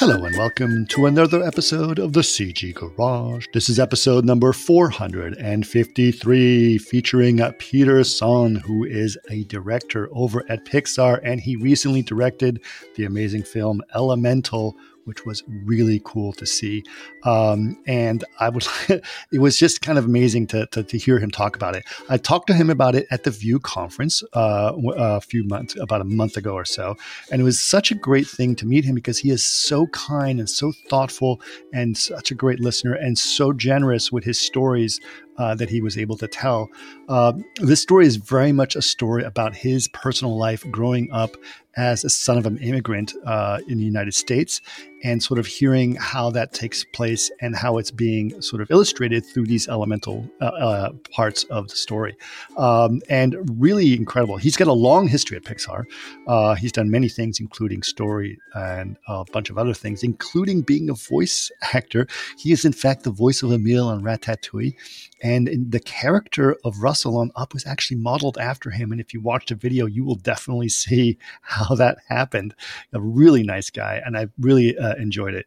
Hello and welcome to another episode of the CG Garage. This is episode number 453 featuring Peter Sohn, who is a director over at Pixar and he recently directed the amazing film Elemental which was really cool to see. Um, and I was, it was just kind of amazing to, to, to, hear him talk about it. I talked to him about it at the View conference uh, a few months, about a month ago or so. And it was such a great thing to meet him because he is so kind and so thoughtful and such a great listener and so generous with his stories uh, that he was able to tell. Uh, this story is very much a story about his personal life growing up as a son of an immigrant uh, in the United States and sort of hearing how that takes place and how it's being sort of illustrated through these elemental uh, uh, parts of the story. Um, and really incredible. He's got a long history at Pixar. Uh, he's done many things, including story and a bunch of other things, including being a voice actor. He is, in fact, the voice of Emile on Ratatouille. And the character of Russell on Up was actually modeled after him. And if you watch the video, you will definitely see how that happened. A really nice guy, and I really uh, enjoyed it.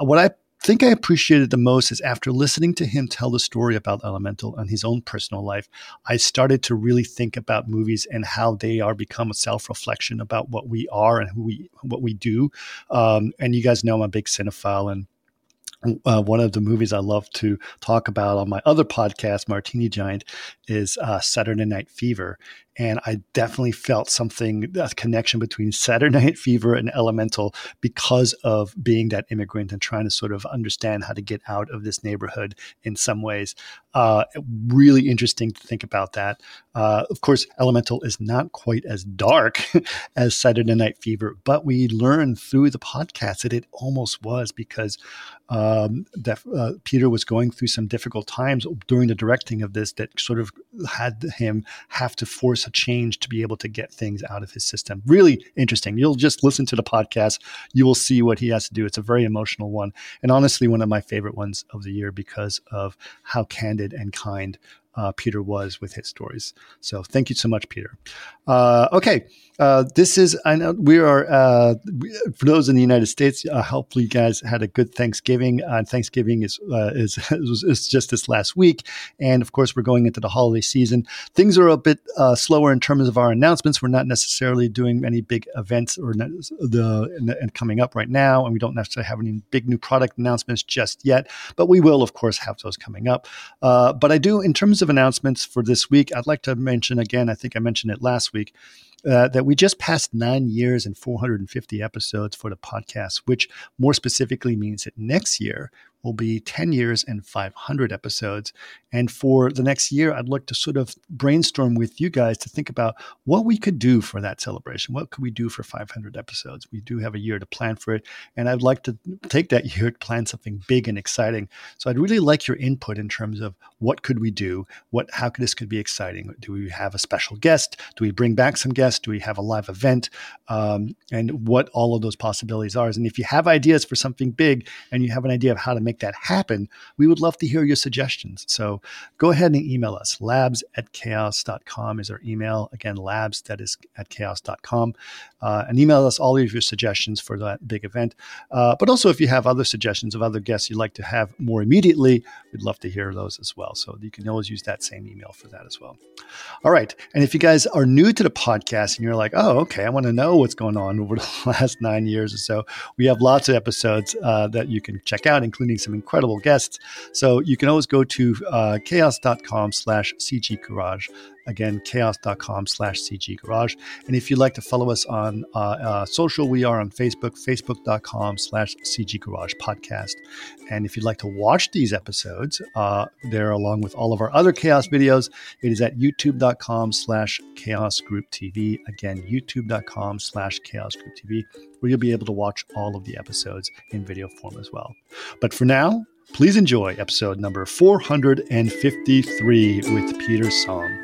Uh, what I think I appreciated the most is after listening to him tell the story about Elemental and his own personal life, I started to really think about movies and how they are become a self reflection about what we are and who we what we do. Um, and you guys know I'm a big cinephile and uh, one of the movies I love to talk about on my other podcast, Martini Giant, is uh, Saturday Night Fever. And I definitely felt something, a connection between Saturday Night Fever and Elemental because of being that immigrant and trying to sort of understand how to get out of this neighborhood in some ways. Uh, really interesting to think about that. Uh, of course, Elemental is not quite as dark as Saturday Night Fever, but we learned through the podcast that it almost was because um, that uh, Peter was going through some difficult times during the directing of this that sort of had him have to force a change to be able to get things out of his system. Really interesting. You'll just listen to the podcast, you will see what he has to do. It's a very emotional one, and honestly, one of my favorite ones of the year because of how candid and kind uh, Peter was with his stories. So thank you so much, Peter. Uh, okay, uh, this is I know we are uh, for those in the United States. Uh, hopefully, you guys had a good Thanksgiving. Uh, Thanksgiving is, is, is just this last week, and of course, we're going into the holiday season. Things are a bit slower in terms of our announcements. We're not necessarily doing any big events or the and coming up right now, and we don't necessarily have any big new product announcements just yet. But we will, of course, have those coming up. but I do, in terms of announcements for this week, I'd like to mention again. I think I mentioned it last week uh, that we just passed nine years and 450 episodes for the podcast, which more specifically means that next year will be 10 years and 500 episodes. And for the next year, I'd like to sort of brainstorm with you guys to think about what we could do for that celebration. What could we do for 500 episodes? We do have a year to plan for it. And I'd like to take that year to plan something big and exciting. So I'd really like your input in terms of what could we do? What, how could this could be exciting? Do we have a special guest? Do we bring back some guests? Do we have a live event? Um, and what all of those possibilities are. And if you have ideas for something big and you have an idea of how to make make that happen, we would love to hear your suggestions. So go ahead and email us. Labs at chaos.com is our email. Again, labs that is at chaos.com. Uh, and email us all of your suggestions for that big event. Uh, but also, if you have other suggestions of other guests you'd like to have more immediately, we'd love to hear those as well. So you can always use that same email for that as well. All right. And if you guys are new to the podcast and you're like, oh, okay, I want to know what's going on over the last nine years or so, we have lots of episodes uh, that you can check out, including some incredible guests. So you can always go to uh, chaos.com slash CG Garage. Again, chaos.com slash CG Garage. And if you'd like to follow us on uh, uh, social, we are on Facebook, facebook.com slash CG Garage Podcast. And if you'd like to watch these episodes, uh, they're along with all of our other Chaos videos. It is at youtube.com slash Chaos Group TV. Again, youtube.com slash Chaos Group TV, where you'll be able to watch all of the episodes in video form as well. But for now, please enjoy episode number 453 with Peter Sohn.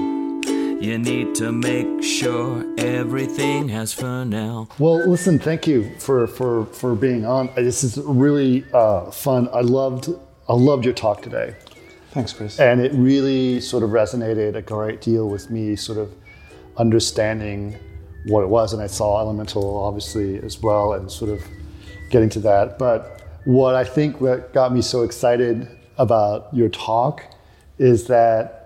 you need to make sure everything has Fresnel. Well, listen, thank you for for for being on. This is really uh, fun. I loved I loved your talk today. Thanks, Chris. And it really sort of resonated a great deal with me, sort of understanding what it was. And I saw Elemental obviously as well, and sort of getting to that. But what I think what got me so excited about your talk is that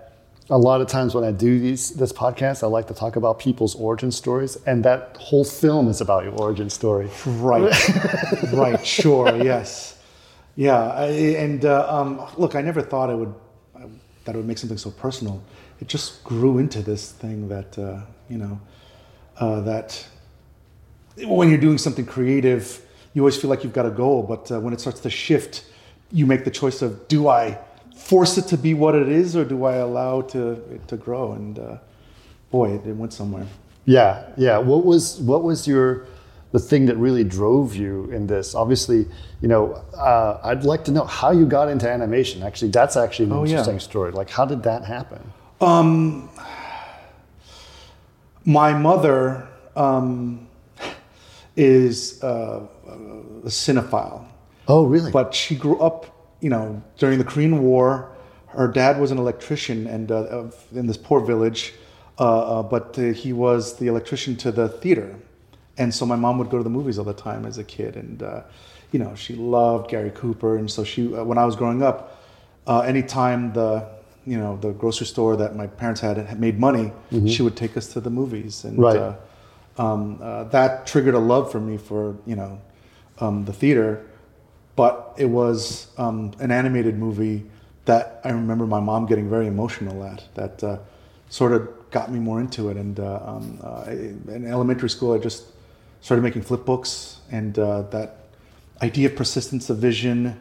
a lot of times when I do these this podcast, I like to talk about people's origin stories, and that whole film is about your origin story. Right, right, sure, yes, yeah. I, and uh, um, look, I never thought it would that it would make something so personal. It just grew into this thing that uh, you know uh, that when you're doing something creative, you always feel like you've got a goal, but uh, when it starts to shift, you make the choice of do I force it to be what it is, or do I allow to it to grow? And uh, boy, it, it, went somewhere. Yeah, yeah. What was what was your the thing that really drove you in this? Obviously, you know, uh, I'd like to know how you got into animation. Actually, that's actually an oh, interesting yeah. story. Like, how did that happen? Um, my mother um, is uh, a cinephile. Oh, really? But she grew up you know, during the Korean War, her dad was an electrician and uh, in this poor village, uh, uh, but uh, he was the electrician to the theater, and so my mom would go to the movies all the time as a kid, and uh, you know, she loved Gary Cooper, and so she, uh, when I was growing up, anytime the you know the grocery store that my parents had, had made money, mm-hmm. she would take us to the movies, and right. um, that triggered a love for me for you know um, the theater but it was um, an animated movie that I remember my mom getting very emotional at. That uh, sort of got me more into it. And uh, um, uh, in elementary school, I just started making flip books, and uh, that idea of persistence of vision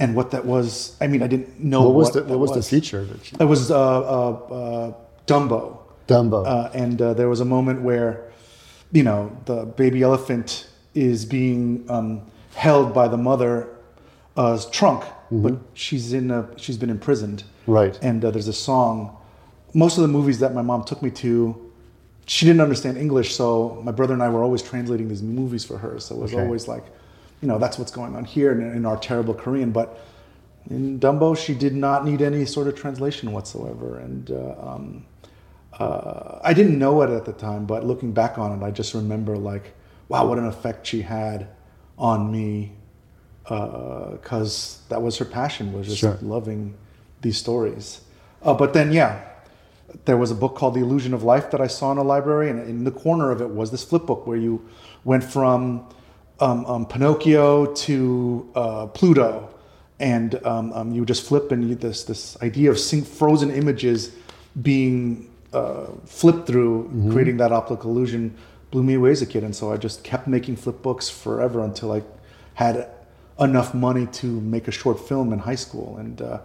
and what that was. I mean, I didn't know what was what, the, what was, was, the feature. It was uh, uh, Dumbo. Dumbo. and there was a moment where, you know, the baby elephant is being um, held by the mother uh, trunk, mm-hmm. but she's in a, she's been imprisoned. Right. And uh, there's a song. Most of the movies that my mom took me to, she didn't understand English, so my brother and I were always translating these movies for her. So it was okay. always like, you know, that's what's going on here in, in, our terrible Korean. But in Dumbo, she did not need any sort of translation whatsoever. And uh, um, uh, I didn't know it at the time, but looking back on it, I just remember like, wow, what an effect she had on me because uh, that was her passion was just sure. loving these stories. Uh, but then, yeah, there was a book called The Illusion of Life that I saw in a library, and in the corner of it was this flip book where you went from um, um, Pinocchio to uh, Pluto, and um, um you just flip and you, this this idea of frozen images being uh, flipped through, mm-hmm. creating that optical illusion, blew me away as a kid, and so I just kept making flip books forever until I had enough money to make a short film in high school. And uh,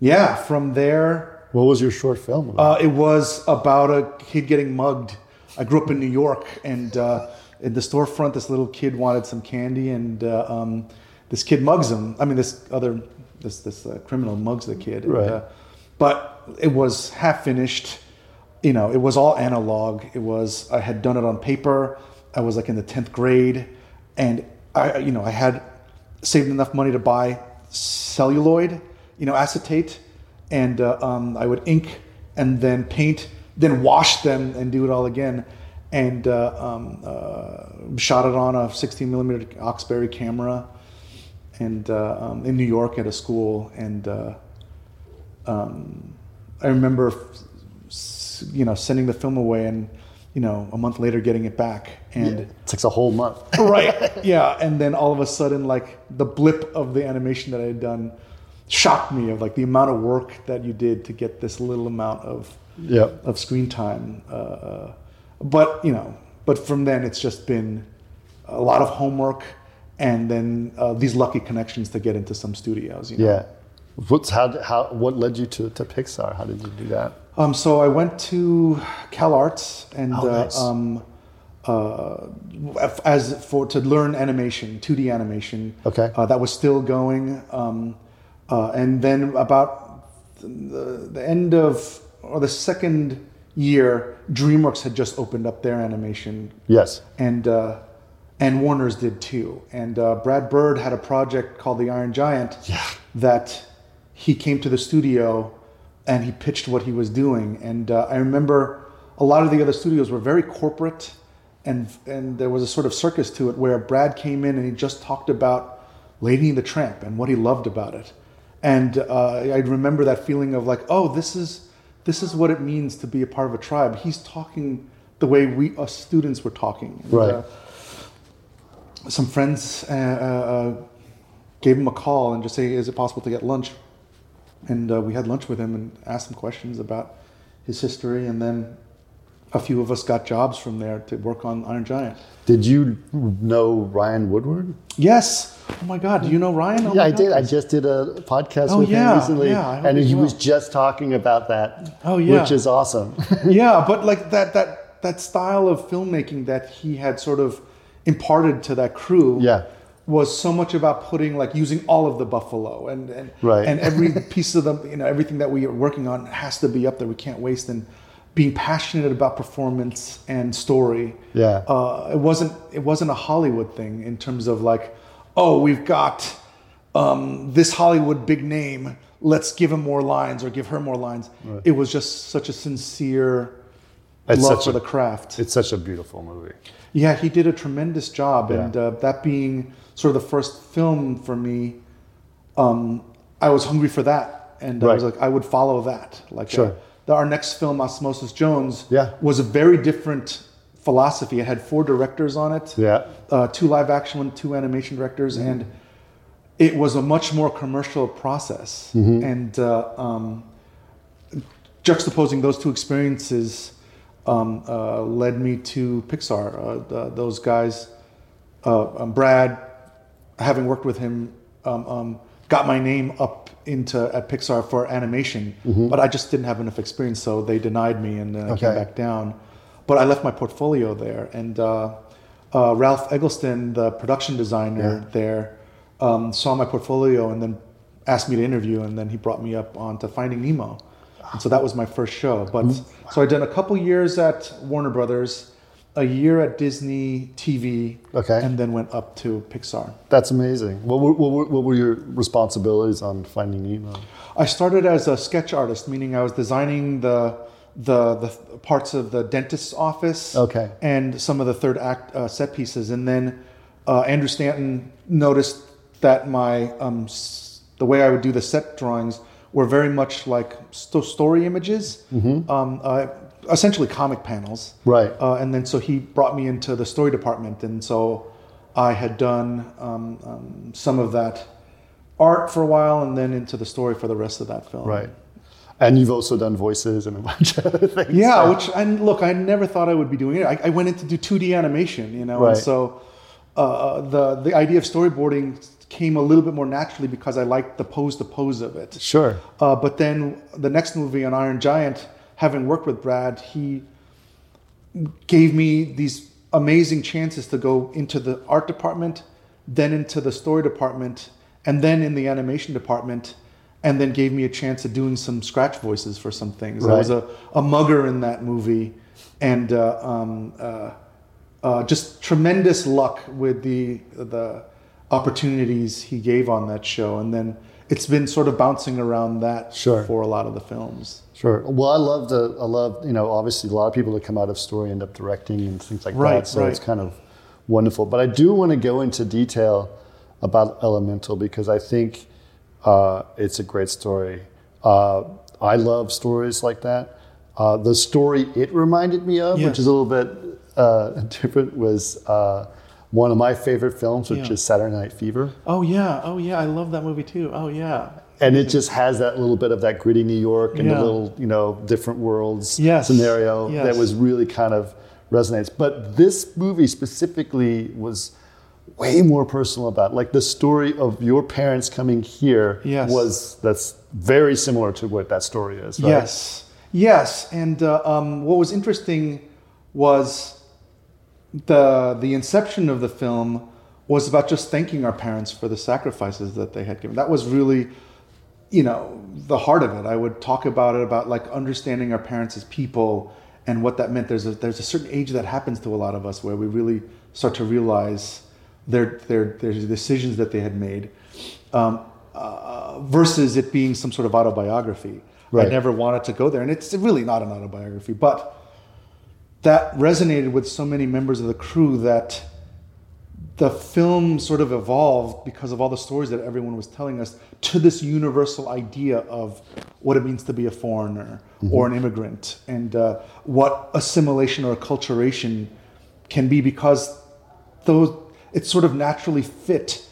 yeah, from there. What was your short film? Uh, it was about a kid getting mugged. I grew up in New York, and uh, in the storefront, this little kid wanted some candy, and uh, um, this kid mugs him. I mean, this other this this uh, criminal mugs the kid. And, right. Uh, but it was half finished. You know, it was all analog. It was I had done it on paper. I was like in the tenth grade, and I you know I had saved enough money to buy celluloid, you know, acetate, and uh, um, I would ink and then paint, then wash them and do it all again. And uh, um, uh, shot it on a 16 millimeter Oxberry camera, and uh, um, in New York at a school. And uh, um, I remember, you know, sending the film away and you know, a month later getting it back. And yeah, it takes a whole month. right. Yeah. And then all of a sudden, like the blip of the animation that I had done shocked me of like the amount of work that you did to get this little amount of yep. of screen time. Uh, but you know, but from then it's just been a lot of homework and then uh, these lucky connections to get into some studios. You know? Yeah. What's how, how what led you to, to Pixar? How did you do that? Um, so I went to Cal Arts and oh, nice. uh, um, uh, as for to learn animation, 2D animation. Okay. Uh, that was still going, um, uh, and then about the, the end of or the second year, DreamWorks had just opened up their animation Yes. and uh, and Warner's did too. And uh, Brad Bird had a project called The Iron Giant Yeah. that he came to the studio and he pitched what he was doing. And uh, I remember a lot of the other studios were very corporate, and and there was a sort of circus to it where Brad came in and he just talked about Lady and the Tramp and what he loved about it. And uh, I remember that feeling of like, oh, this is this is what it means to be a part of a tribe. He's talking the way we us students were talking. And, Right. uh, some friends uh, uh, gave him a call and just say, "Is it possible to get lunch?" And uh, we had lunch with him and asked him questions about his history, and then a few of us got jobs from there to work on Iron Giant. Did you know Ryan Woodward? Yes. Oh my God. Do you know Ryan? Oh yeah, I did. I just did a podcast Oh, with yeah, him recently, yeah, and he well. was just talking about that. Oh, yeah. which is awesome. yeah, but like that that that style of filmmaking that he had sort of imparted to that crew. Yeah. Was so much about putting like using all of the buffalo and and Right. and every piece of the you know everything that we are working on has to be up there. We can't waste and being passionate about performance and story. Yeah. Uh, it wasn't it wasn't a Hollywood thing in terms of like, oh, we've got um, this Hollywood big name. Let's give him more lines or give her more lines. It was just such a sincere It's love for a- the craft. it's such a beautiful movie. Yeah, he did a tremendous job, Yeah. and uh, that being sort of the first film for me, um, I was hungry for that, and I was like, I would follow that. Like, Sure. uh, the, our next film, Osmosis Jones, Yeah. was a very different philosophy. It had four directors on it, Yeah. uh, two live action one, two animation directors, and it was a much more commercial process. And uh, um, juxtaposing those two experiences um, uh, led me to Pixar. Uh, the, those guys, uh, um, Brad, having worked with him, um, um, got my name up into at Pixar for animation, but I just didn't have enough experience, so they denied me, and then I came back down. But I left my portfolio there, and uh, uh, Ralph Eggleston, the production designer Yeah. there, um, saw my portfolio and then asked me to interview, and then he brought me up onto Finding Nemo, and so that was my first show. But so I did a couple years at Warner Brothers, a year at Disney TV, Okay. and then went up to Pixar. That's amazing. What were, what, were, what were your responsibilities on Finding Nemo? I started as a sketch artist, meaning I was designing the the the parts of the dentist's office, Okay. and some of the third act uh, set pieces. And then uh, Andrew Stanton noticed that my um, s- the way I would do the set drawings were very much like sto- story images, um, uh, essentially comic panels. Right. Uh, and then so he brought me into the story department, and so I had done um, um, some of that art for a while, and then into the story for the rest of that film. Right. And you've also done voices and a bunch of other things. Yeah, which and look, I never thought I would be doing it. I, I went in to do 2D animation, you know, Right. and so uh, the the idea of storyboarding came a little bit more naturally because I liked the pose to pose of it. Sure. Uh, but then the next movie on Iron Giant, having worked with Brad, he gave me these amazing chances to go into the art department, then into the story department, and then in the animation department, and then gave me a chance of doing some scratch voices for some things. I was a, a mugger in that movie, and uh, um, uh, uh, just tremendous luck with the the opportunities he gave on that show, and then it's been sort of bouncing around that Sure. for a lot of the films. Sure. Well, I love the, I love, you know, obviously a lot of people that come out of story end up directing and things like Right, that. So right. it's kind of wonderful. But I do want to go into detail about Elemental because I think uh, it's a great story. Uh, I love stories like that. Uh, the story it reminded me of, Yes. which is a little bit uh, different, was uh, one of my favorite films, which Yeah. is Saturday Night Fever. Oh yeah, oh yeah, I love that movie too. Oh yeah, and it just has that little bit of that gritty New York and Yeah. the little, you know, different worlds Yes. scenario Yes. that was really kind of resonates. But this movie specifically was way more personal about like the story of your parents coming here Yes. was that's very similar to what that story is. Right? Yes, yes. And uh, um, what was interesting was the the inception of the film was about just thanking our parents for the sacrifices that they had given. That was really, you know, the heart of it. I would talk about it about like understanding our parents as people and what that meant. There's a there's a certain age that happens to a lot of us where we really start to realize their their their decisions that they had made, um, uh, versus it being some sort of autobiography. Right. I never wanted to go there, and it's really not an autobiography, but that resonated with so many members of the crew that the film sort of evolved because of all the stories that everyone was telling us to this universal idea of what it means to be a foreigner or an immigrant and uh, what assimilation or acculturation can be because those it sort of naturally fit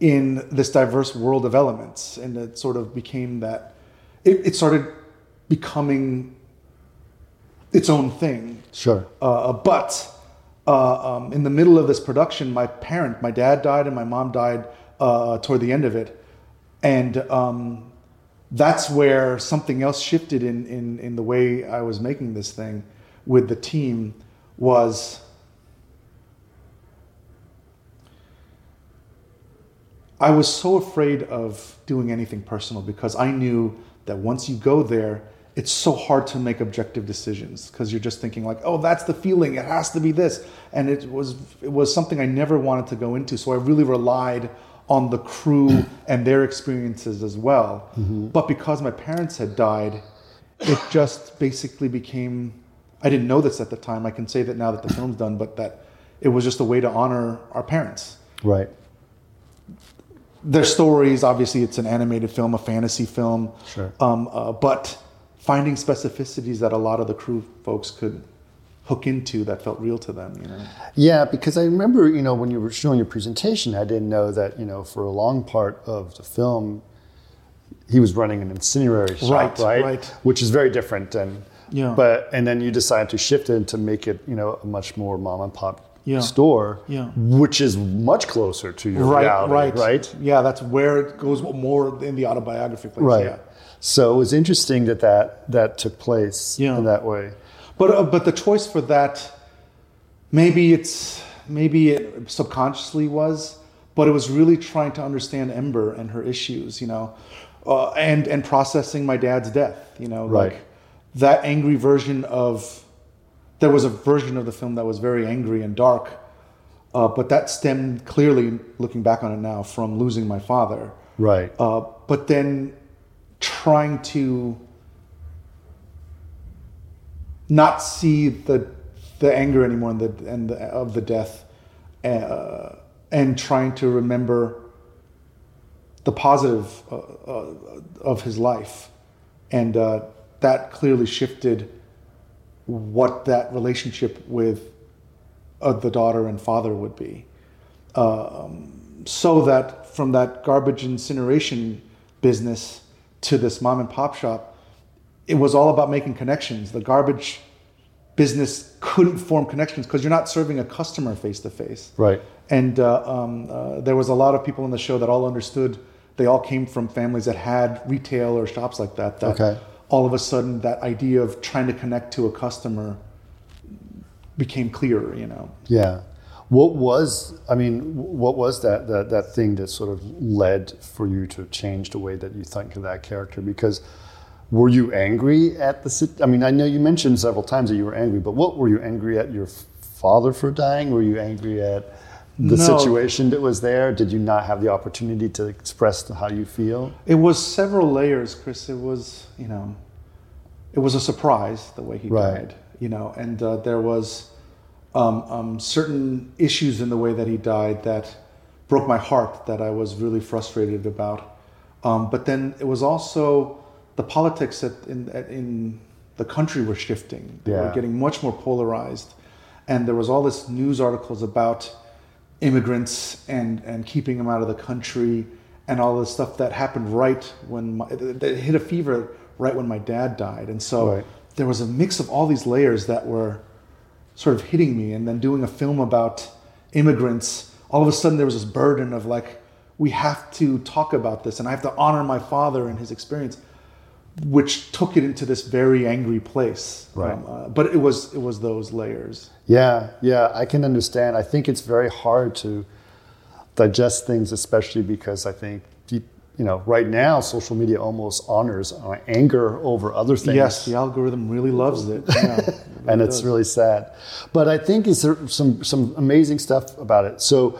in this diverse world of elements and it sort of became that it, it started becoming its own thing Sure. uh, but uh, um, in the middle of this production, my parent, my dad died, and my mom died uh, toward the end of it, and um, that's where something else shifted in, in in the way I was making this thing with the team was. I was so afraid of doing anything personal because I knew that once you go there, it's so hard to make objective decisions because you're just thinking like, oh, that's the feeling. It has to be this, and it was it was something I never wanted to go into. So I really relied on the crew and their experiences as well. But because my parents had died, it just basically became. I didn't know this at the time. I can say that now that the film's done, but that it was just a way to honor our parents Right. their stories obviously it's an animated film a fantasy film Sure. um, uh, but finding specificities that a lot of the crew folks could hook into that felt real to them you know Yeah, because I remember, you know, when you were showing your presentation, I didn't know that, you know, for a long part of the film, he was running an incinerary shop, Right, right? right. Which is very different. And Yeah. but and then you decided to shift it to make it, you know, a much more mom and pop Yeah. store, Yeah. which is much closer to your right reality, right right? yeah that's where it goes more in the autobiography place Right. yeah So it was interesting that that, that took place Yeah. in that way. But uh, but the choice for that, maybe it's maybe it subconsciously was, but it was really trying to understand Ember and her issues, you know, uh, and and processing my dad's death, you know, Right. like that angry version of. There was a version of the film that was very angry and dark, uh, but that stemmed clearly, looking back on it now, from losing my father. Right. Uh, but then trying to not see the the anger anymore and the and the, of the death, uh, and trying to remember the positive uh, uh, of his life, and uh, that clearly shifted what that relationship with uh, the daughter and father would be. So that from that garbage incineration business to this mom and pop shop, it was all about making connections. The garbage business couldn't form connections because you're not serving a customer face to face. Right. And uh, um, uh, there was a lot of people in the show that all understood. They all came from families that had retail or shops like that. That Okay. all of a sudden, that idea of trying to connect to a customer became clearer. You know. Yeah. What was I mean? What was that that that thing that sort of led for you to change the way that you think of that character? Because were you angry at the? I mean, I know you mentioned several times that you were angry, but what were you angry at your father for dying? Were you angry at the No. situation that was there? Did you not have the opportunity to express how you feel? It was several layers, Chris. It was, you know, it was a surprise the way he Right. died, you know, and uh, there was um, um, certain issues in the way that he died that broke my heart that I was really frustrated about. Um, but then it was also the politics at, in, in the country were shifting. They were getting much more polarized. And there was all this news articles about immigrants and, and keeping them out of the country and all this stuff that happened right when my, that hit a fever right when my dad died. And so Right. there was a mix of all these layers that were sort of hitting me and then doing a film about immigrants all of a sudden there was this burden of like we have to talk about this and i have to honor my father and his experience which took it into this very angry place. Right. Um, uh, but it was it was those layers. Yeah, yeah, I can understand. I think it's very hard to digest things, especially because I think you know, right now social media almost honors uh, anger over other things. Yes, the algorithm really loves it. Yeah, it and it's does. really sad. But I think it's some some amazing stuff about it. So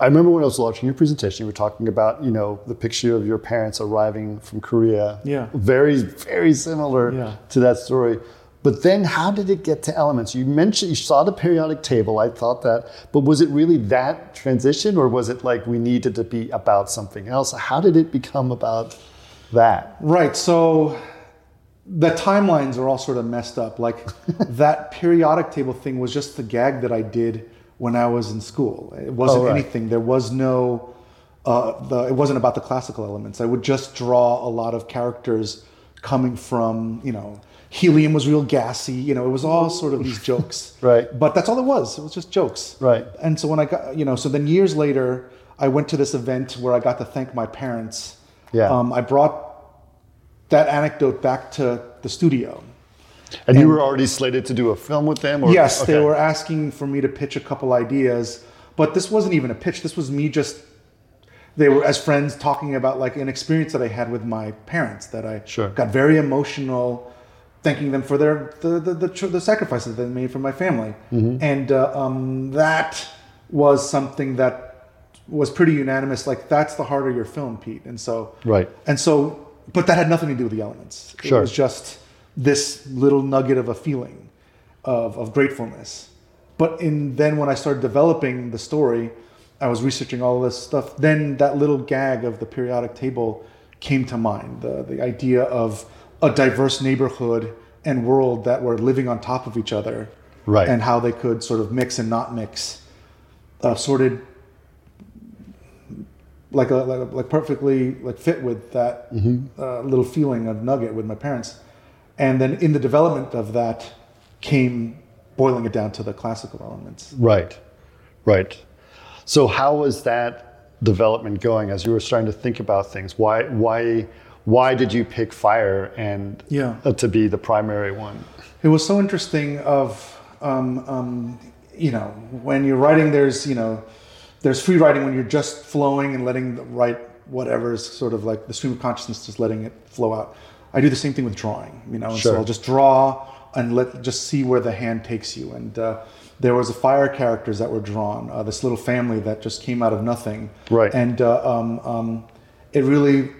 I remember when I was watching your presentation, you were talking about you know the picture of your parents arriving from Korea. Yeah. very very similar Yeah. to that story. But then, how did it get to elements? You mentioned you saw the periodic table. I thought that, but was it really that transition, or was it like we needed to be about something else? How did it become about that? Right. So the timelines are all sort of messed up. Like that periodic table thing was just the gag that I did when I was in school. It wasn't Oh, right. anything. There was no. Uh, the, it wasn't about the classical elements. I would just draw a lot of characters coming from you know helium was real gassy. You know it was all sort of these jokes. Right. But that's all it was. It was just jokes. Right. And so when I got you know so then years later I went to this event where I got to thank my parents. Yeah. Um, I brought that anecdote back to the studio. And, you were already slated to do a film with them, or yes, they were asking for me to pitch a couple ideas, but this wasn't even a pitch. This was me just they were as friends talking about like an experience that I had with my parents that I Sure. got very emotional, thanking them for their the the, the, the sacrifices they made for my family, Mm-hmm. and uh, um, that was something that was pretty unanimous. Like that's the heart of your film, Pete, and so Right. and so, but that had nothing to do with the elements. Sure. It was just this little nugget of a feeling of, of gratefulness. But in then when I started developing the story, I was researching all this stuff. Then that little gag of the periodic table came to mind. The the idea of a diverse neighborhood and world that were living on top of each other, Right. And how they could sort of mix and not mix, uh, sorted like a, like, a- like perfectly like fit with that uh, little feeling of nugget with my parents and then in the development of that came boiling it down to the classical elements Right, right. So how was that development going as you were starting to think about things? Why, why, why did you pick fire and Yeah. uh, to be the primary one? it was so interesting of um, um, you know when you're writing there's you know there's free writing when you're just flowing and letting the write whatever is sort of like the stream of consciousness just letting it flow out i do the same thing with drawing you know and Sure. so i'll just draw and let just see where the hand takes you and uh, there was a fire characters that were drawn uh, this little family that just came out of nothing Right. and uh, um, um, it really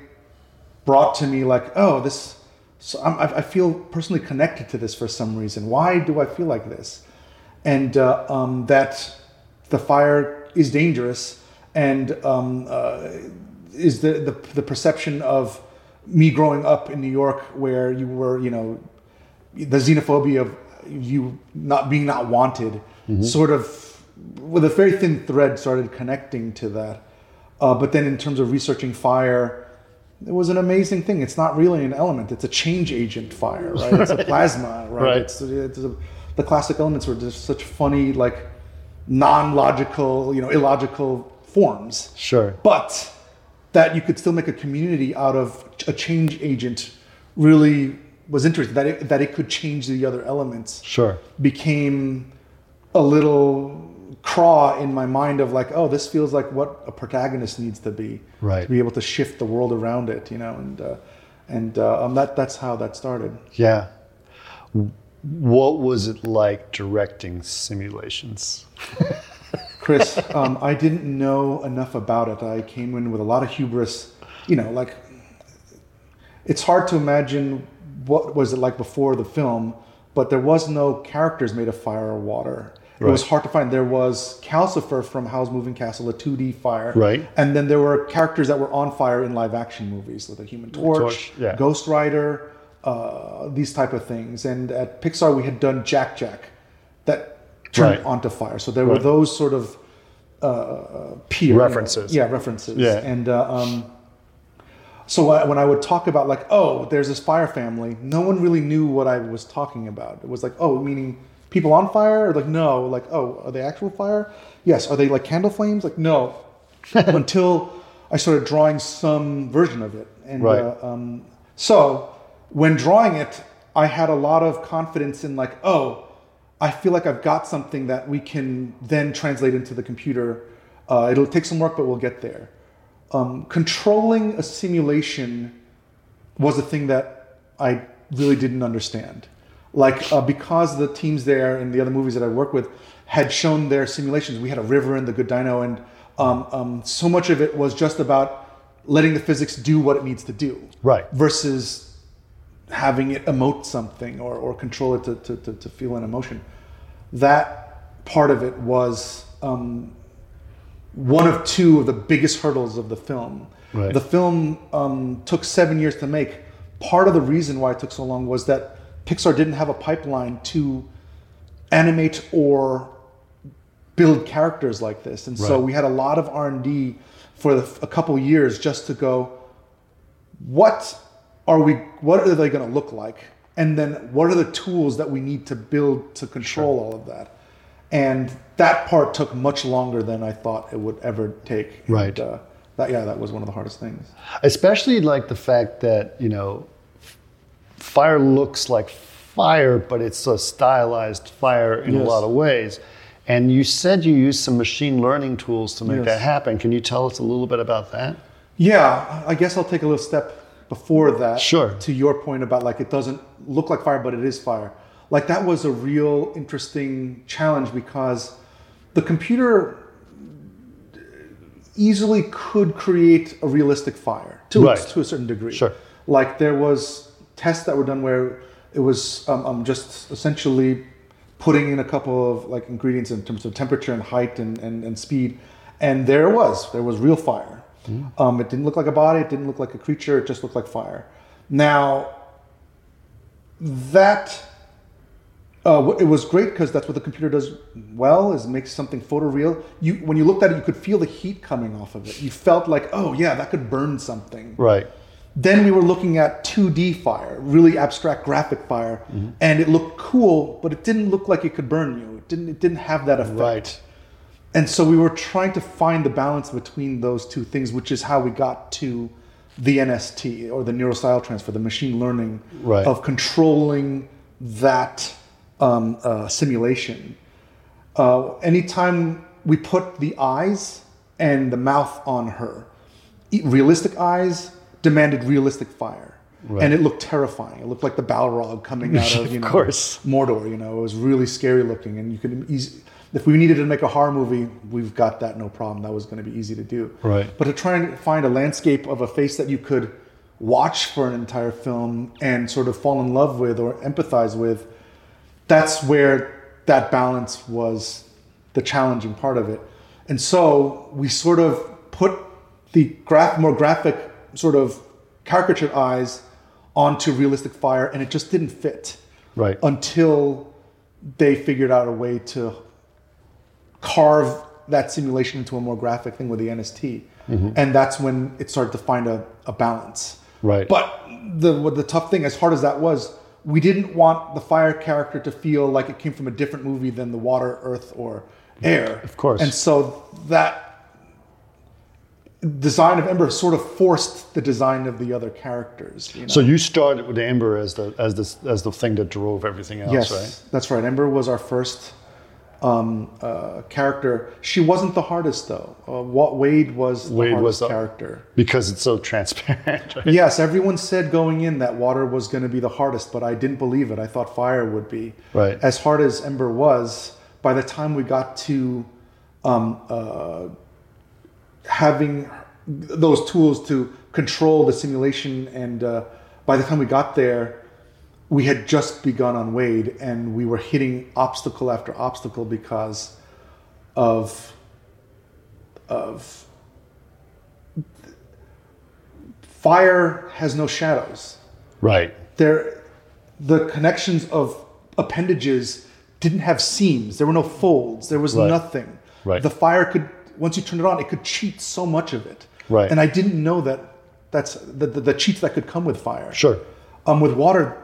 brought to me like, oh, this. So I'm, I I feel personally connected to this for some reason. Why do I feel like this? And uh, um, that the fire is dangerous, and um, uh, is the, the the perception of me growing up in New York, where you were, you know, the xenophobia of you not being not wanted, sort of with a very thin thread started connecting to that. Uh, but then in terms of researching fire, it was an amazing thing. It's not really an element; it's a change agent fire, right? It's a plasma, right? Right. It's, it's a, the classic elements were just such funny, like non-logical, you know, illogical forms Sure. but that you could still make a community out of a change agent really was interesting that it, that it could change the other elements Sure. became a little craw in my mind of like oh this feels like what a protagonist needs to be Right. to be able to shift the world around it you know and uh, and uh, um, that that's how that started Yeah. What was it like directing simulations? Chris, um, I didn't know enough about it. I came in with a lot of hubris. You know, like it's hard to imagine what was it like before the film, but there was no characters made of fire or water. It was hard to find. There was Calcifer from Howl's Moving Castle, a 2D fire. Right. And then there were characters that were on fire in live action movies, like the Human Torch, Torch, yeah. Ghost Rider, uh, these type of things. And at Pixar, we had done Jack Jack that turned Right. onto fire. So there were those sort of uh, peer References. yeah, references. Yeah. And uh, um, so I, when I would talk about like, oh, there's this fire family, no one really knew what I was talking about. It was like, oh, meaning people on fire, or like, no, like, oh, are they actual fire? Yes. Are they like candle flames? Like, no. Until I started drawing some version of it, and Right. uh, um, so when drawing it, I had a lot of confidence in like, oh, I feel like I've got something that we can then translate into the computer. Uh, it'll take some work, but we'll get there. Um, controlling a simulation was a thing that I really didn't understand. Like uh, because the teams there and the other movies that I worked with had shown their simulations, we had a river in the Good Dino, and um, um, so much of it was just about letting the physics do what it needs to do, Right. Versus having it emote something or, or control it to, to, to, to feel an emotion. That part of it was um, one of two of the biggest hurdles of the film. Right. The film um, took seven years to make. Part of the reason why it took so long was that Pixar didn't have a pipeline to animate or build characters like this, and so we had a lot of R and D for the, a couple years just to go. What are we? What are they going to look like? And then what are the tools that we need to build to control all of that? And that part took much longer than I thought it would ever take. And, Right. uh, that yeah, that was one of the hardest things. Especially like the fact that, you know, fire looks like fire, but it's a stylized fire in a lot of ways. And you said you used some machine learning tools to make Yes. that happen. Can you tell us a little bit about that? Yeah, I guess I'll take a little step before that. Sure. To your point about like it doesn't look like fire, but it is fire. Like that was a real interesting challenge because the computer easily could create a realistic fire to Right. to a certain degree. Sure. Like there was tests that were done where it was um, um, just essentially putting in a couple of like ingredients in terms of temperature and height and, and, and speed, and there it was. There was real fire. Um, it didn't look like a body. It didn't look like a creature. It just looked like fire. Now, that uh, it was great because that's what the computer does well is makes something photoreal. You when you looked at it, you could feel the heat coming off of it. You felt like, oh yeah, that could burn something. Right. Then we were looking at 2D fire, really abstract graphic fire, and it looked cool, but it didn't look like it could burn you. It didn't. It didn't have that effect. Right. And so we were trying to find the balance between those two things, which is how we got to the NST or the neural style transfer, the machine learning Right. of controlling that um, uh, simulation. Uh, anytime we put the eyes and the mouth on her, realistic eyes demanded realistic fire. Right. And it looked terrifying. It looked like the Balrog coming out of, you Of course. Mordor. You know, it was really scary looking, and you could easy. If we needed to make a horror movie, we've got that no problem. That was going to be easy to do. Right. But to try and find a landscape of a face that you could watch for an entire film and sort of fall in love with or empathize with, that's where that balance was the challenging part of it. And so we sort of put the graph, more graphic sort of caricature eyes onto realistic fire, and it just didn't fit Right. until they figured out a way to carve that simulation into a more graphic thing with the NST. Mm-hmm. And that's when it started to find a, a balance. Right. But the the tough thing, as hard as that was, we didn't want the fire character to feel like it came from a different movie than the water, earth, or air. Of course. And so that design of Ember sort of forced the design of the other characters. You know? So you started with the Ember as the as the as the thing that drove everything else, yes, right? that's right. Ember was our first um, uh, character. She wasn't the hardest though. Uh, Wa- Wade was the Wade hardest was the- character. Because it's so transparent. Right? Yes, everyone said going in that water was going to be the hardest, but I didn't believe it. I thought fire would be. Right. As hard as Ember was, by the time we got to um, uh, having those tools to control the simulation, and uh, by the time we got there, we had just begun on Wade, and we were hitting obstacle after obstacle because of of fire has no shadows Right. there the connections of appendages didn't have seams there were no folds there was Right. nothing Right. the fire could once you turned it on it could cheat so much of it Right. and i didn't know that that's the, the, the cheats that could come with fire Sure. um, with water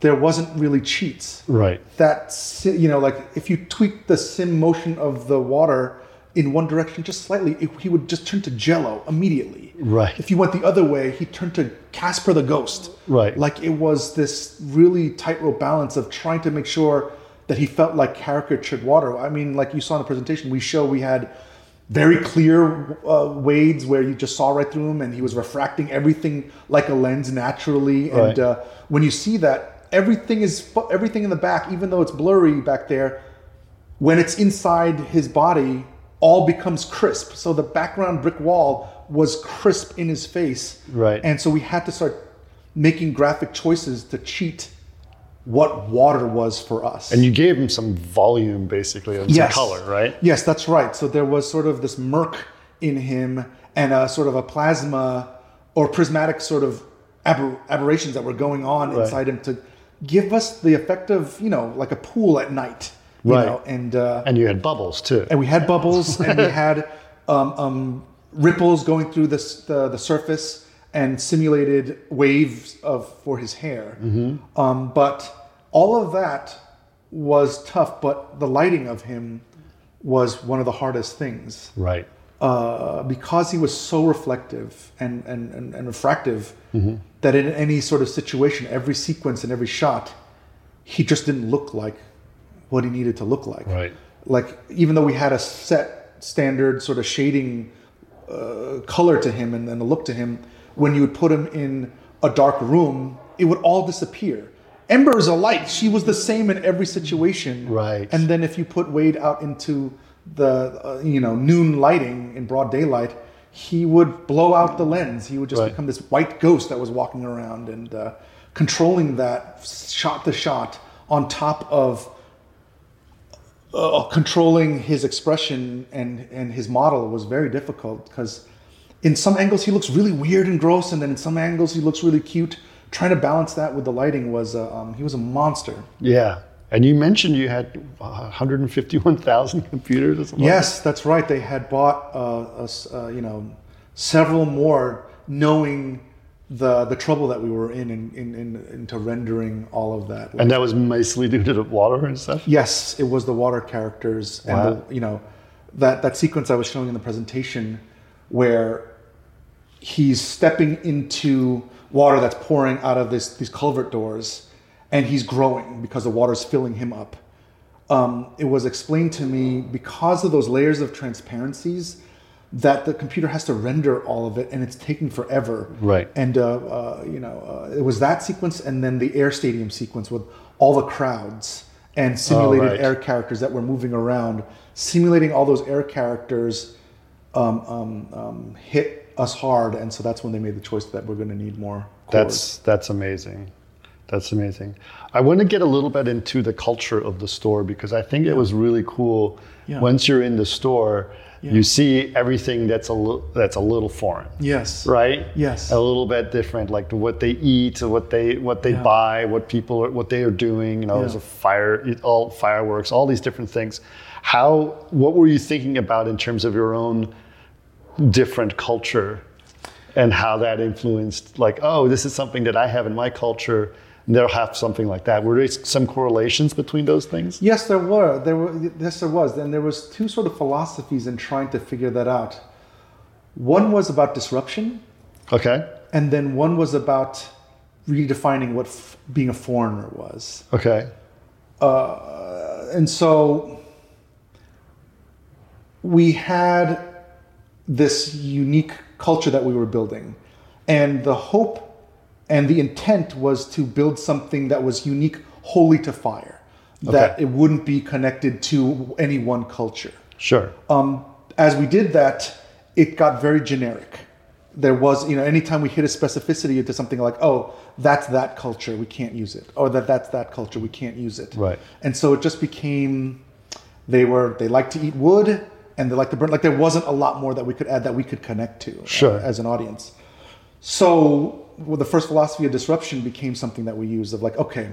there wasn't really cheats Right. that you know like if you tweak the sim motion of the water in one direction just slightly it, he would just turn to jello immediately Right. If you went the other way, he turned to Casper the Ghost. Right. Like it was this really tightrope balance of trying to make sure that he felt like caricatured water. I mean, like you saw in the presentation, we show we had very clear uh, wades where you just saw right through him, and he was refracting everything like a lens naturally. Right. And uh, when you see that, everything is everything in the back, even though it's blurry back there, when it's inside his body, all becomes crisp. So the background brick wall was crisp in his face. Right. And so we had to start making graphic choices to cheat what water was for us. And you gave him some volume, basically, and Yes. some color, right? Yes, that's right. So there was sort of this murk in him and a sort of a plasma or prismatic sort of aber- aberrations that were going on Right. inside him to give us the effect of, you know, like a pool at night. You Right. know, and uh, And you had bubbles too. and we had bubbles and we had um, um, ripples going through this, the, the surface and simulated waves of for his hair. Um, but all of that was tough. But the lighting of him was one of the hardest things Right. uh, because he was so reflective and, and, and, and refractive that in any sort of situation, every sequence and every shot, he just didn't look like what he needed to look like. Right. Like even though we had a set standard sort of shading uh, color to him and, and a look to him, when you would put him in a dark room, it would all disappear. Ember is a light. She was the same in every situation. Right. And then if you put Wade out into the uh, you know noon lighting in broad daylight, he would blow out the lens. He would just Right. become this white ghost that was walking around and uh, controlling that shot to shot on top of uh, controlling his expression and and his model was very difficult because in some angles he looks really weird and gross, and then in some angles he looks really cute. Trying to balance that with the lighting was uh, um, he was a monster. Yeah. And you mentioned you had 151,000 computers or something. Yes, that's right. They had bought uh, us, uh, you know, several more, knowing the the trouble that we were in in, in, in into rendering all of that. And that was mostly due to the water and stuff? Yes, it was the water characters and the, you know that that sequence I was showing in the presentation where he's stepping into water that's pouring out of this these culvert doors and he's growing because the water's filling him up. Um, it was explained to me because of those layers of transparencies that the computer has to render all of it and it's taking forever. Right. And uh, uh, you know, uh, it was that sequence and then the air stadium sequence with all the crowds and simulated right. air characters that were moving around, simulating all those air characters um, um, um, hit us hard, and so that's when they made the choice that we're going to need more. That's that's amazing. That's amazing. I want to get a little bit into the culture of the store because I think it was really cool. Yeah. Once you're in the store, Yeah. you see everything that's a little that's a little foreign, yes, right? Yes. A little bit different, like what they eat, what they what they Yeah. buy, what people are, what they are doing. You know, there's a fire, all fireworks, all these different things. How? What were you thinking about in terms of your own different culture and how that influenced like oh this is something that i have in my culture they'll have something like that were there some correlations between those things Yes, there were. There were. Yes, there was. And there was two sort of philosophies in trying to figure that out. One was about disruption, okay and then one was about redefining what f- being a foreigner was. okay uh, and so we had this unique culture that we were building and the hope and the intent was to build something that was unique wholly to fire that Okay. it wouldn't be connected to any one culture sure um, as we did that, it got very generic. There was, you know, anytime we hit a specificity into something like, oh, that's that culture, we can't use it, or that that's that culture, we can't use it. Right. And so it just became, they were, they like to eat wood, and they like to burn. Like there wasn't a lot more that we could add that we could connect to uh, Sure. as an audience. So well, the first philosophy of disruption became something that we used of like, okay,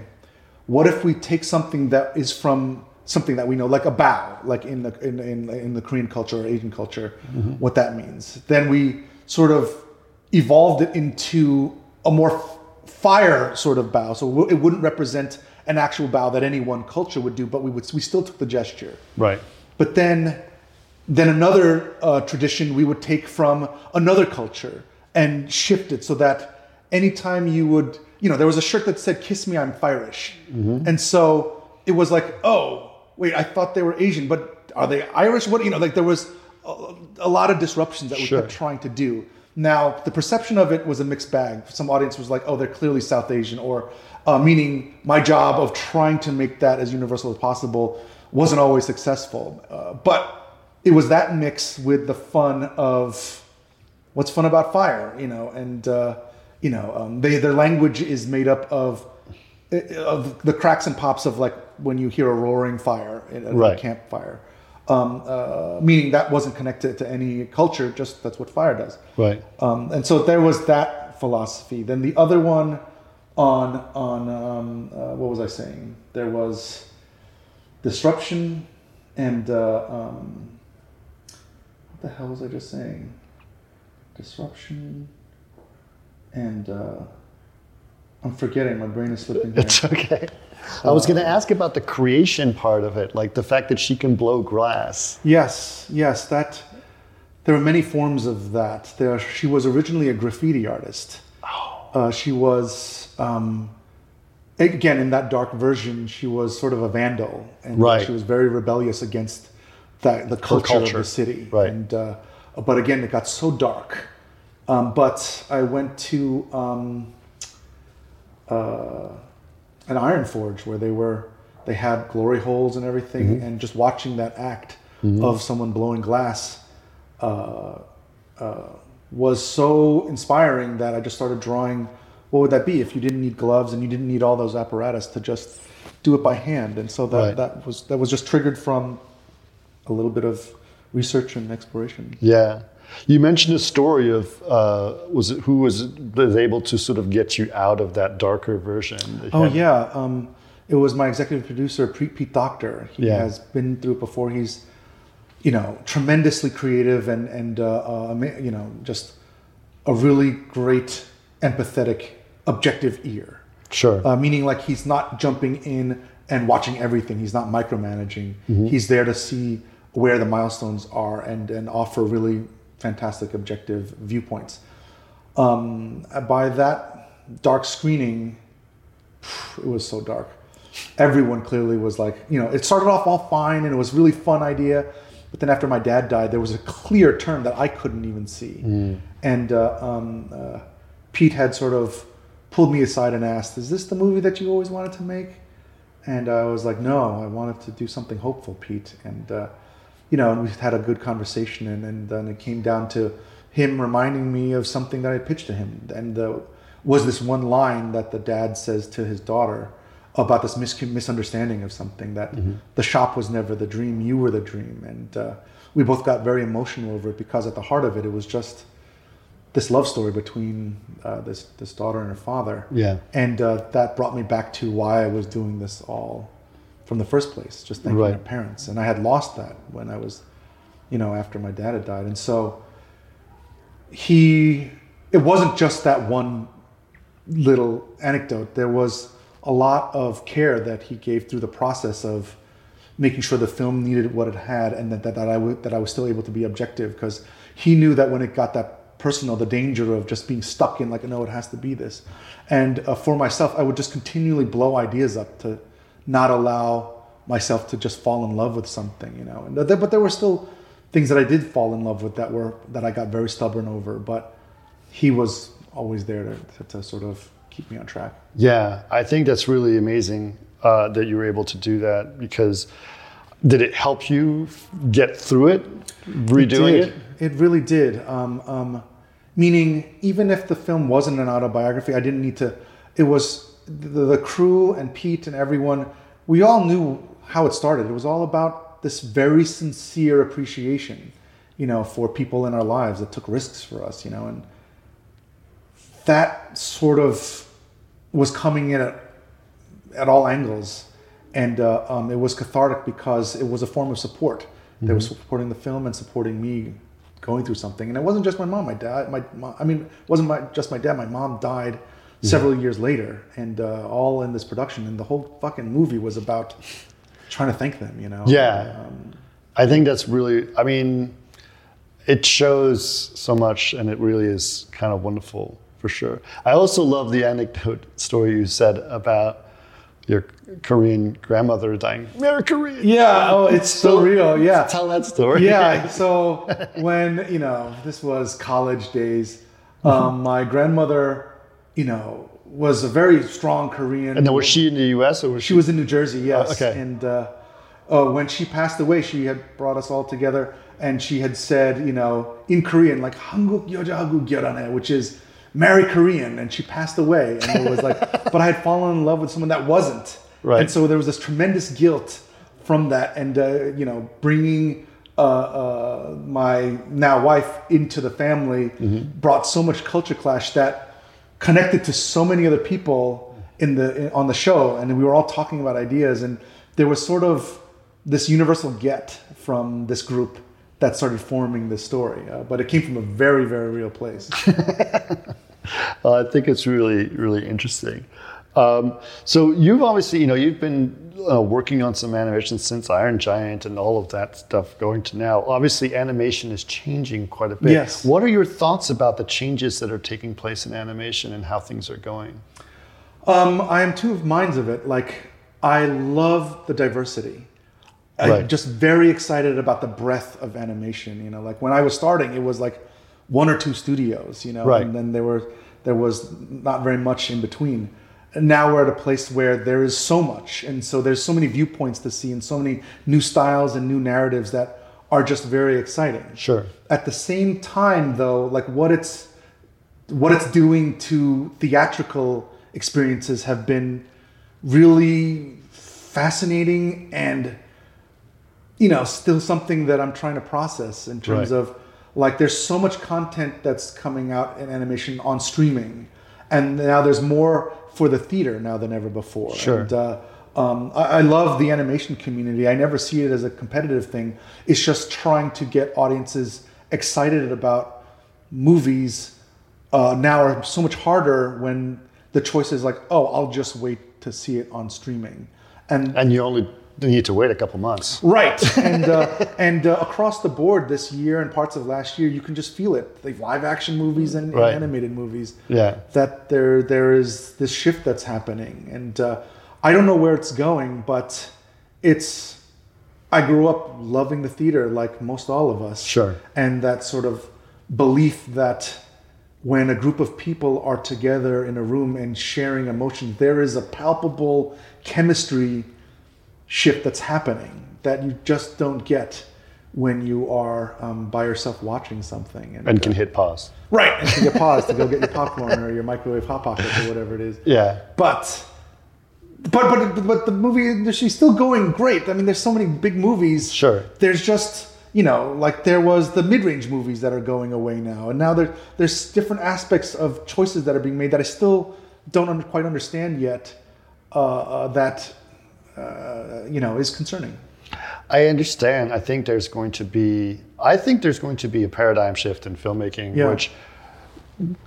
what if we take something that is from something that we know, like a bow, like in the in, in, in the Korean culture or Asian culture, what that means. Then we sort of evolved it into a more fire sort of bow. So it wouldn't represent an actual bow that any one culture would do, but we would we still took the gesture. right But then, then another uh, tradition we would take from another culture, and shift it so that anytime you would, you know, there was a shirt that said "Kiss Me, I'm Firish," and so it was like, oh, wait, I thought they were Asian, but are they Irish? What you know, like there was a, a lot of disruptions that we Sure. kept trying to do. Now, the perception of it was a mixed bag. Some audience was like, oh, they're clearly South Asian, or uh, meaning my job of trying to make that as universal as possible wasn't always successful. Uh, but it was that mix with the fun of what's fun about fire, you know, and uh, you know, um, they, their language is made up of of the cracks and pops of like when you hear a roaring fire in a Right. campfire. Um, uh, meaning that wasn't connected to any culture, just that's what fire does. Right. Um, and so there was that philosophy. Then the other one on on um, uh, what was I saying? There was disruption and uh, um, what the hell was I just saying? Disruption and uh, I'm forgetting. My brain is slipping. Here. It's okay. I was going to ask about the creation part of it, like the fact that she can blow glass. Yes, yes, that there are many forms of that. There, she was originally a graffiti artist. Oh. Uh, she was, um, again, in that dark version, she was sort of a vandal, and Right. she was very rebellious against that, the culture, culture. of the city. Right. And uh, but again, it got so dark. Um, but I went to um, uh, an iron forge where they were they had glory holes and everything and just watching that act of someone blowing glass uh, uh, was so inspiring that I just started drawing what would that be if you didn't need gloves and you didn't need all those apparatus to just do it by hand and so that Right. that was that was just triggered from a little bit of research and exploration Yeah. You mentioned a story of uh, was it who was was able to sort of get you out of that darker version? that Oh had- yeah, um, it was my executive producer Pete, Pete Docter. He Yeah. has been through it before. He's, you know, tremendously creative and and uh, uh, you know just a really great empathetic, objective ear. Sure. Uh, meaning like he's not jumping in and watching everything. He's not micromanaging. He's there to see where the milestones are and and offer really fantastic objective viewpoints. Um, by that dark screening, it was so dark. Everyone clearly was like, you know, it started off all fine and it was a really fun idea, but then after my dad died, there was a clear turn that I couldn't even see. And uh, um, uh, Pete had sort of pulled me aside and asked, "Is this the movie that you always wanted to make?" And I was like, "No, I wanted to do something hopeful, Pete." And uh, you know, and we had a good conversation, and, and then it came down to him reminding me of something that I pitched to him, and uh, was this one line that the dad says to his daughter about this mis- misunderstanding of something that the shop was never the dream, you were the dream, and uh, we both got very emotional over it because at the heart of it, it was just this love story between uh, this this daughter and her father. Yeah. and uh, that brought me back to why I was doing this all from the first place, just thanking Right. my parents, and I had lost that when I was, you know, after my dad had died, and so he, it wasn't just that one little anecdote. There was a lot of care that he gave through the process of making sure the film needed what it had, and that that, that I w- that I was still able to be objective because he knew that when it got that personal, the danger of just being stuck in like, no, it has to be this. And uh, for myself, I would just continually blow ideas up to not allow myself to just fall in love with something, you know. And th- but there were still things that I did fall in love with that were that I got very stubborn over, but he was always there to, to, to sort of keep me on track. Yeah, I think that's really amazing uh, that you were able to do that because did it help you get through it, redoing did. it? It really did. Um, um, meaning, even if the film wasn't an autobiography, I didn't need to. It was the, the crew and Pete and everyone. We all knew how it started. It was all about this very sincere appreciation, you know, for people in our lives that took risks for us, you know, and that sort of was coming in at, at all angles. And uh, um, it was cathartic because it was a form of support. They were supporting the film and supporting me going through something. And it wasn't just my mom, my dad, my, my I mean, it wasn't my, just my dad. My mom died several years later, and uh, all in this production. And the whole fucking movie was about trying to thank them, you know? Yeah. Um, I think that's really, I mean, it shows so much, and it really is kind of wonderful for sure. I also love the anecdote story you said about your Korean grandmother dying. marry Korean. Yeah, oh, it's so, real. Yeah. Tell that story. Yeah. So when, you know, this was college days, um, my grandmother, you know, was a very strong Korean. And then was she in the U.S. or was she? She was in New Jersey. Yes. Oh, okay. And uh, uh, when she passed away, she had brought us all together, and she had said, you know, in Korean, like "한국 여자하고 결혼해," which is marry Korean, and she passed away, and it was like, but I had fallen in love with someone that wasn't, Right. And so there was this tremendous guilt from that, and uh, you know, bringing. Uh, uh, my now wife into the family brought so much culture clash that connected to so many other people in the in, on the show, and we were all talking about ideas, and there was sort of this universal get from this group that started forming this story, uh, but it came from a very very real place. Uh, I think it's really, really interesting. Um, so you've obviously, you know, you've been uh, working on some animation since Iron Giant and all of that stuff going to now. Obviously, animation is changing quite a bit. Yes. What are your thoughts about the changes that are taking place in animation and how things are going? Um, I am two of minds of it. Like, I love the diversity. I'm Right. just very excited about the breadth of animation. You know, like when I was starting, it was like one or two studios. You know, Right. and then there were there was not very much in between. Now we're at a place where there is so much, and so there's so many viewpoints to see, and so many new styles and new narratives that are just very exciting. Sure. At the same time, though, like what it's what it's doing to theatrical experiences have been really fascinating and you know still something that i'm trying to process in terms Right. of like there's so much content that's coming out in animation on streaming and now there's more for the theater now than ever before. Sure. and uh, um, I, I love the animation community. I never see it as a competitive thing. It's just trying to get audiences excited about movies uh, now are so much harder when the choice is like, oh, I'll just wait to see it on streaming, and And you only need to wait a couple months. right, and uh, and uh, across the board this year and parts of last year, you can just feel it. Like live action movies and, and animated movies. Yeah. that there there is this shift that's happening, and uh, I don't know where it's going, but it's. I grew up loving the theater like most all of us. Sure. And that sort of belief that when a group of people are together in a room and sharing emotions, there is a palpable chemistry shift that's happening that you just don't get when you are um, by yourself watching something. And can hit pause. right, and can get paused to go get your popcorn or your microwave hot pockets or whatever it is. Yeah. But but but but the movie industry's still going great. I mean, there's so many big movies. Sure. There's just you know, like there was the mid-range movies that are going away now, and now there there's different aspects of choices that are being made that I still don't under, quite understand yet. Uh, uh, that uh, you know is concerning. I understand. I think there's going to be. I think there's going to be a paradigm shift in filmmaking, Yeah. which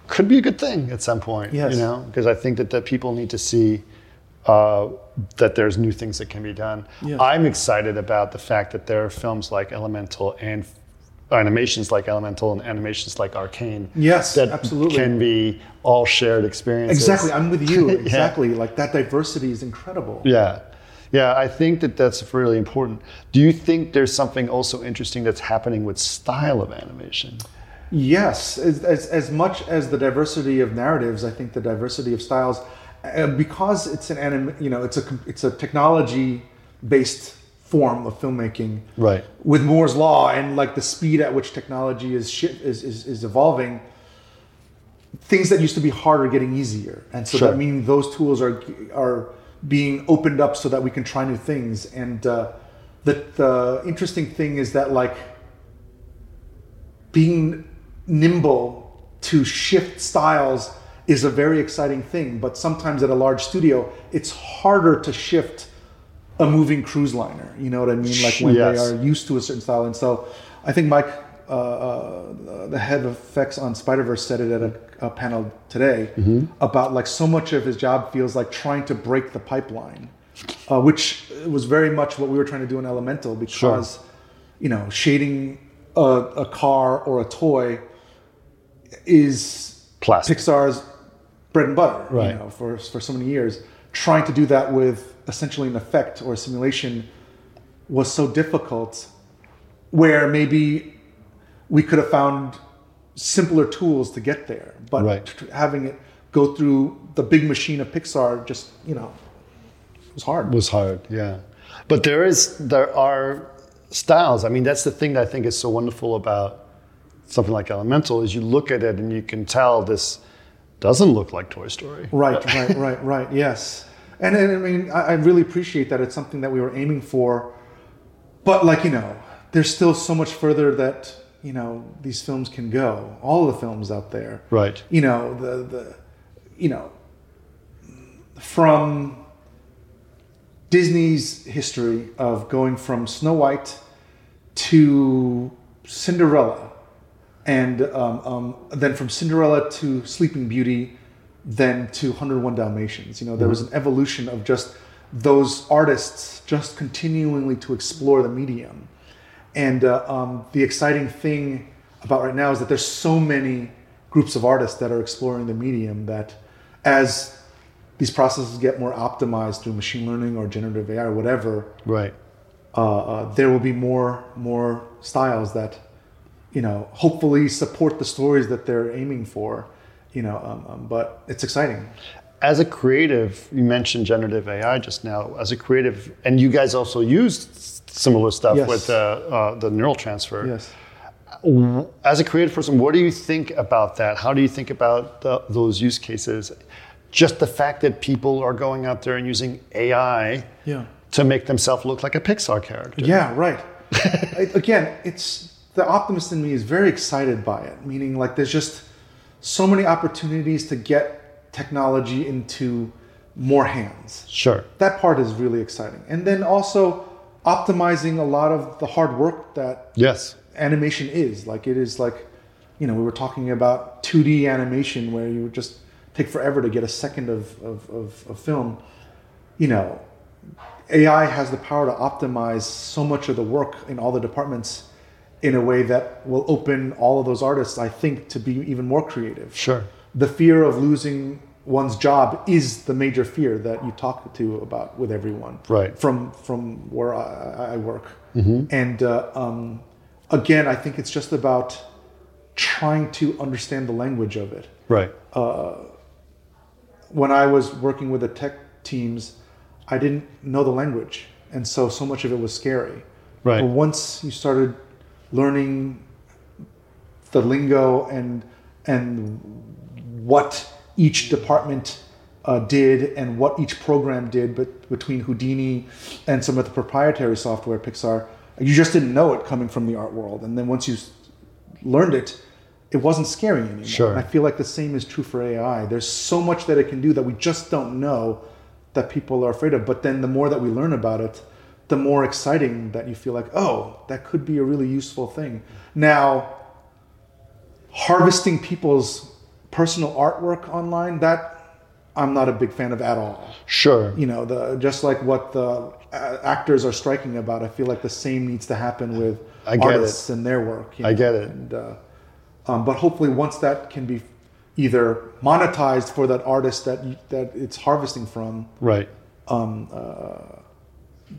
could be a good thing at some point. Yes. You know, because I think that, that people need to see uh, that there's new things that can be done. Yeah. I'm excited about the fact that there are films like Elemental and animations like Elemental and animations like Arcane. Yes, that absolutely. can be all shared experiences. Exactly, I'm with you. Yeah. Exactly, like that diversity is incredible. Yeah. Yeah, I think that that's really important. Do you think there's something also interesting that's happening with style of animation? Yes, as, as, as much as the diversity of narratives, I think the diversity of styles, uh, because it's an anim, you know, it's a it's a technology based form of filmmaking. Right. With Moore's law and like the speed at which technology is shi is, is is evolving, things that used to be hard are getting easier, and so Sure. that means those tools are are being opened up so that we can try new things. And uh, the the interesting thing is that like being nimble to shift styles is a very exciting thing. But sometimes at a large studio, it's harder to shift a moving cruise liner. You know what I mean? Like when Yes. they are used to a certain style. And so I think Mike, uh, uh, the head of effects on Spider Verse, said it at a, a panel today about like so much of his job feels like trying to break the pipeline, uh, which was very much what we were trying to do in Elemental because you know shading a, a car or a toy is Plastic. Pixar's bread and butter, Right. you know, for for so many years. Trying to do that with essentially an effect or a simulation was so difficult. Where maybe we could have found simpler tools to get there, but Right. having it go through the big machine of Pixar just you know was hard. was hard yeah but there is there are styles i mean that's the thing that i think is so wonderful about something like elemental is you look at it and you can tell this doesn't look like toy story Right, right, right, right. Yes, and, and I mean, I, I really appreciate that it's something that we were aiming for, but like you know, there's still so much further that you know these films can go. All the films out there, right you know, the the, you know, from Disney's history of going from Snow White to Cinderella, and um, um, then from Cinderella to Sleeping Beauty, then to 101 Dalmatians. You know, there was an evolution of just those artists just continually to explore the medium. And uh, um, the exciting thing about right now is that there's so many groups of artists that are exploring the medium that as these processes get more optimized through machine learning or generative AI or whatever, right. uh, uh, there will be more more styles that you know hopefully support the stories that they're aiming for you know um, um, but it's exciting as a creative you mentioned generative ai just now as a creative and you guys also used similar stuff Yes. with uh, uh, the neural transfer yes as a creative person, what do you think about that? How do you think about the, those use cases? Just the fact that people are going out there and using AI yeah to make themselves look like a Pixar character. yeah right again it's the optimist in me is very excited by it meaning like there's just so many opportunities to get technology into more hands Sure. that part is really exciting and then also optimizing a lot of the hard work that Yes. animation is. Like it is like, you know, we were talking about 2D animation where you would just take forever to get a second of, of, of, of film. You know, AI has the power to optimize so much of the work in all the departments in a way that will open all of those artists, I think, to be even more creative. Sure. The fear of losing one's job is the major fear that you talk to about with everyone Right. from from where I, I work. And uh, um, again, I think it's just about trying to understand the language of it. Right. When I was working with the tech teams, I didn't know the language, and so so much of it was scary. Right. But once you started learning the lingo and and what each department uh, did and what each program did, but between Houdini and some of the proprietary software Pixar, you just didn't know it coming from the art world. And then once you learned it, it wasn't scary anymore. Sure. And I feel like the same is true for AI. There's so much that it can do that we just don't know that people are afraid of. But then the more that we learn about it, the more exciting that you feel like, oh, that could be a really useful thing. Now, harvesting people's personal artwork online, that I'm not a big fan of at all. Sure. You know, the just like what the uh, actors are striking about, I feel like the same needs to happen with I get artists and their work. you I get it. And, uh, um, but hopefully, once that can be either monetized for that artist that that it's harvesting from, Right.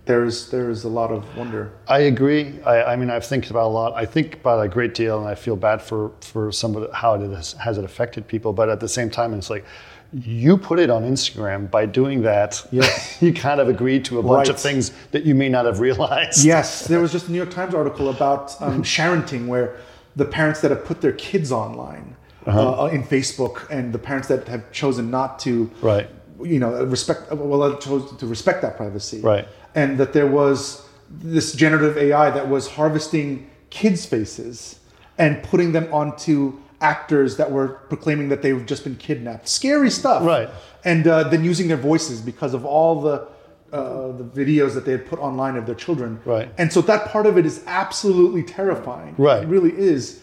There's there's a lot of wonder. I agree. I, I mean, I've think about a lot. I think about a great deal, and I feel bad for for some of the, how it has, has it affected people. But at the same time, it's like you put it on Instagram. By doing that, Yes. you kind of agreed to a bunch of things that you may not have realized. Yes, there was just a New York Times article about um, parenting, where the parents that have put their kids online Uh-huh. uh in Facebook, and the parents that have chosen not to, Right. you know, respect well, chose to respect that privacy, Right. And that there was this generative AI that was harvesting kids' faces and putting them onto actors that were proclaiming that they've just been kidnapped. Scary stuff, Right. And uh, then using their voices because of all the uh, the videos that they had put online of their children, Right. And so that part of it is absolutely terrifying, Right. It really is.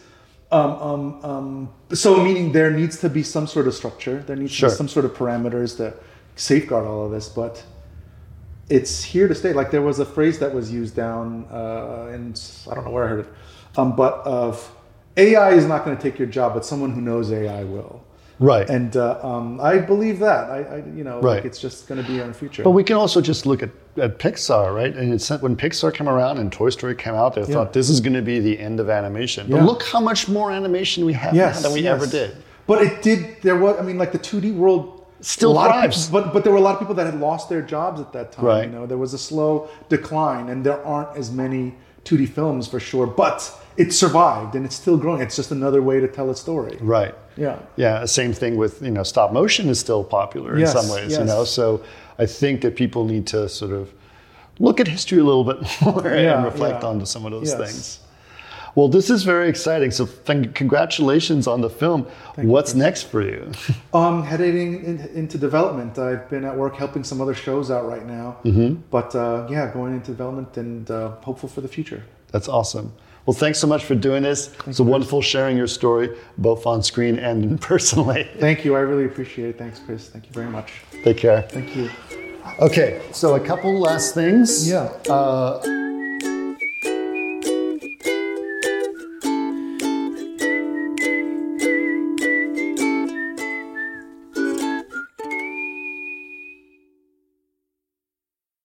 Um, um, um, so meaning there needs to be some sort of structure, there needs to be some sort of parameters to safeguard all of this, but it's here to stay. Like there was a phrase that was used down, uh, and I don't know where I heard it, Um, but of AI is not going to take your job, but someone who knows AI will. Right. And uh, um, I believe that. I, I you know, Right. like it's just going to be in the future. But we can also just look at, at Pixar, right? And it's when Pixar came around and Toy Story came out, they thought this is going to be the end of animation. But Yeah. look how much more animation we have yes, now than we yes. ever did. But it did. There was. I mean, like the 2D world Still a lot of thrives. people- but but there were a lot of people that had lost their jobs at that time. Right. You know, there was a slow decline, and there aren't as many 2D films for sure. But it survived, and it's still growing. It's just another way to tell a story. Right. Yeah. Yeah. Same thing with you know stop motion is still popular Yes, in some ways. You know, so I think that people need to sort of look at history a little bit more Yeah, and reflect yeah. onto some of those Yes. things. Well, this is very exciting. So, thank, congratulations on the film. What's next for you? Um, heading in, into development. I've been at work helping some other shows out right now. Mm-hmm. But uh, yeah, going into development and uh, hopeful for the future. That's awesome. Well, thanks so much for doing this. it's wonderful sharing your story, both on screen and personally. Thank you. I really appreciate it. Thanks, Chris. Thank you very much. Take care. Thank you. Okay, so a couple last things. Yeah. Uh,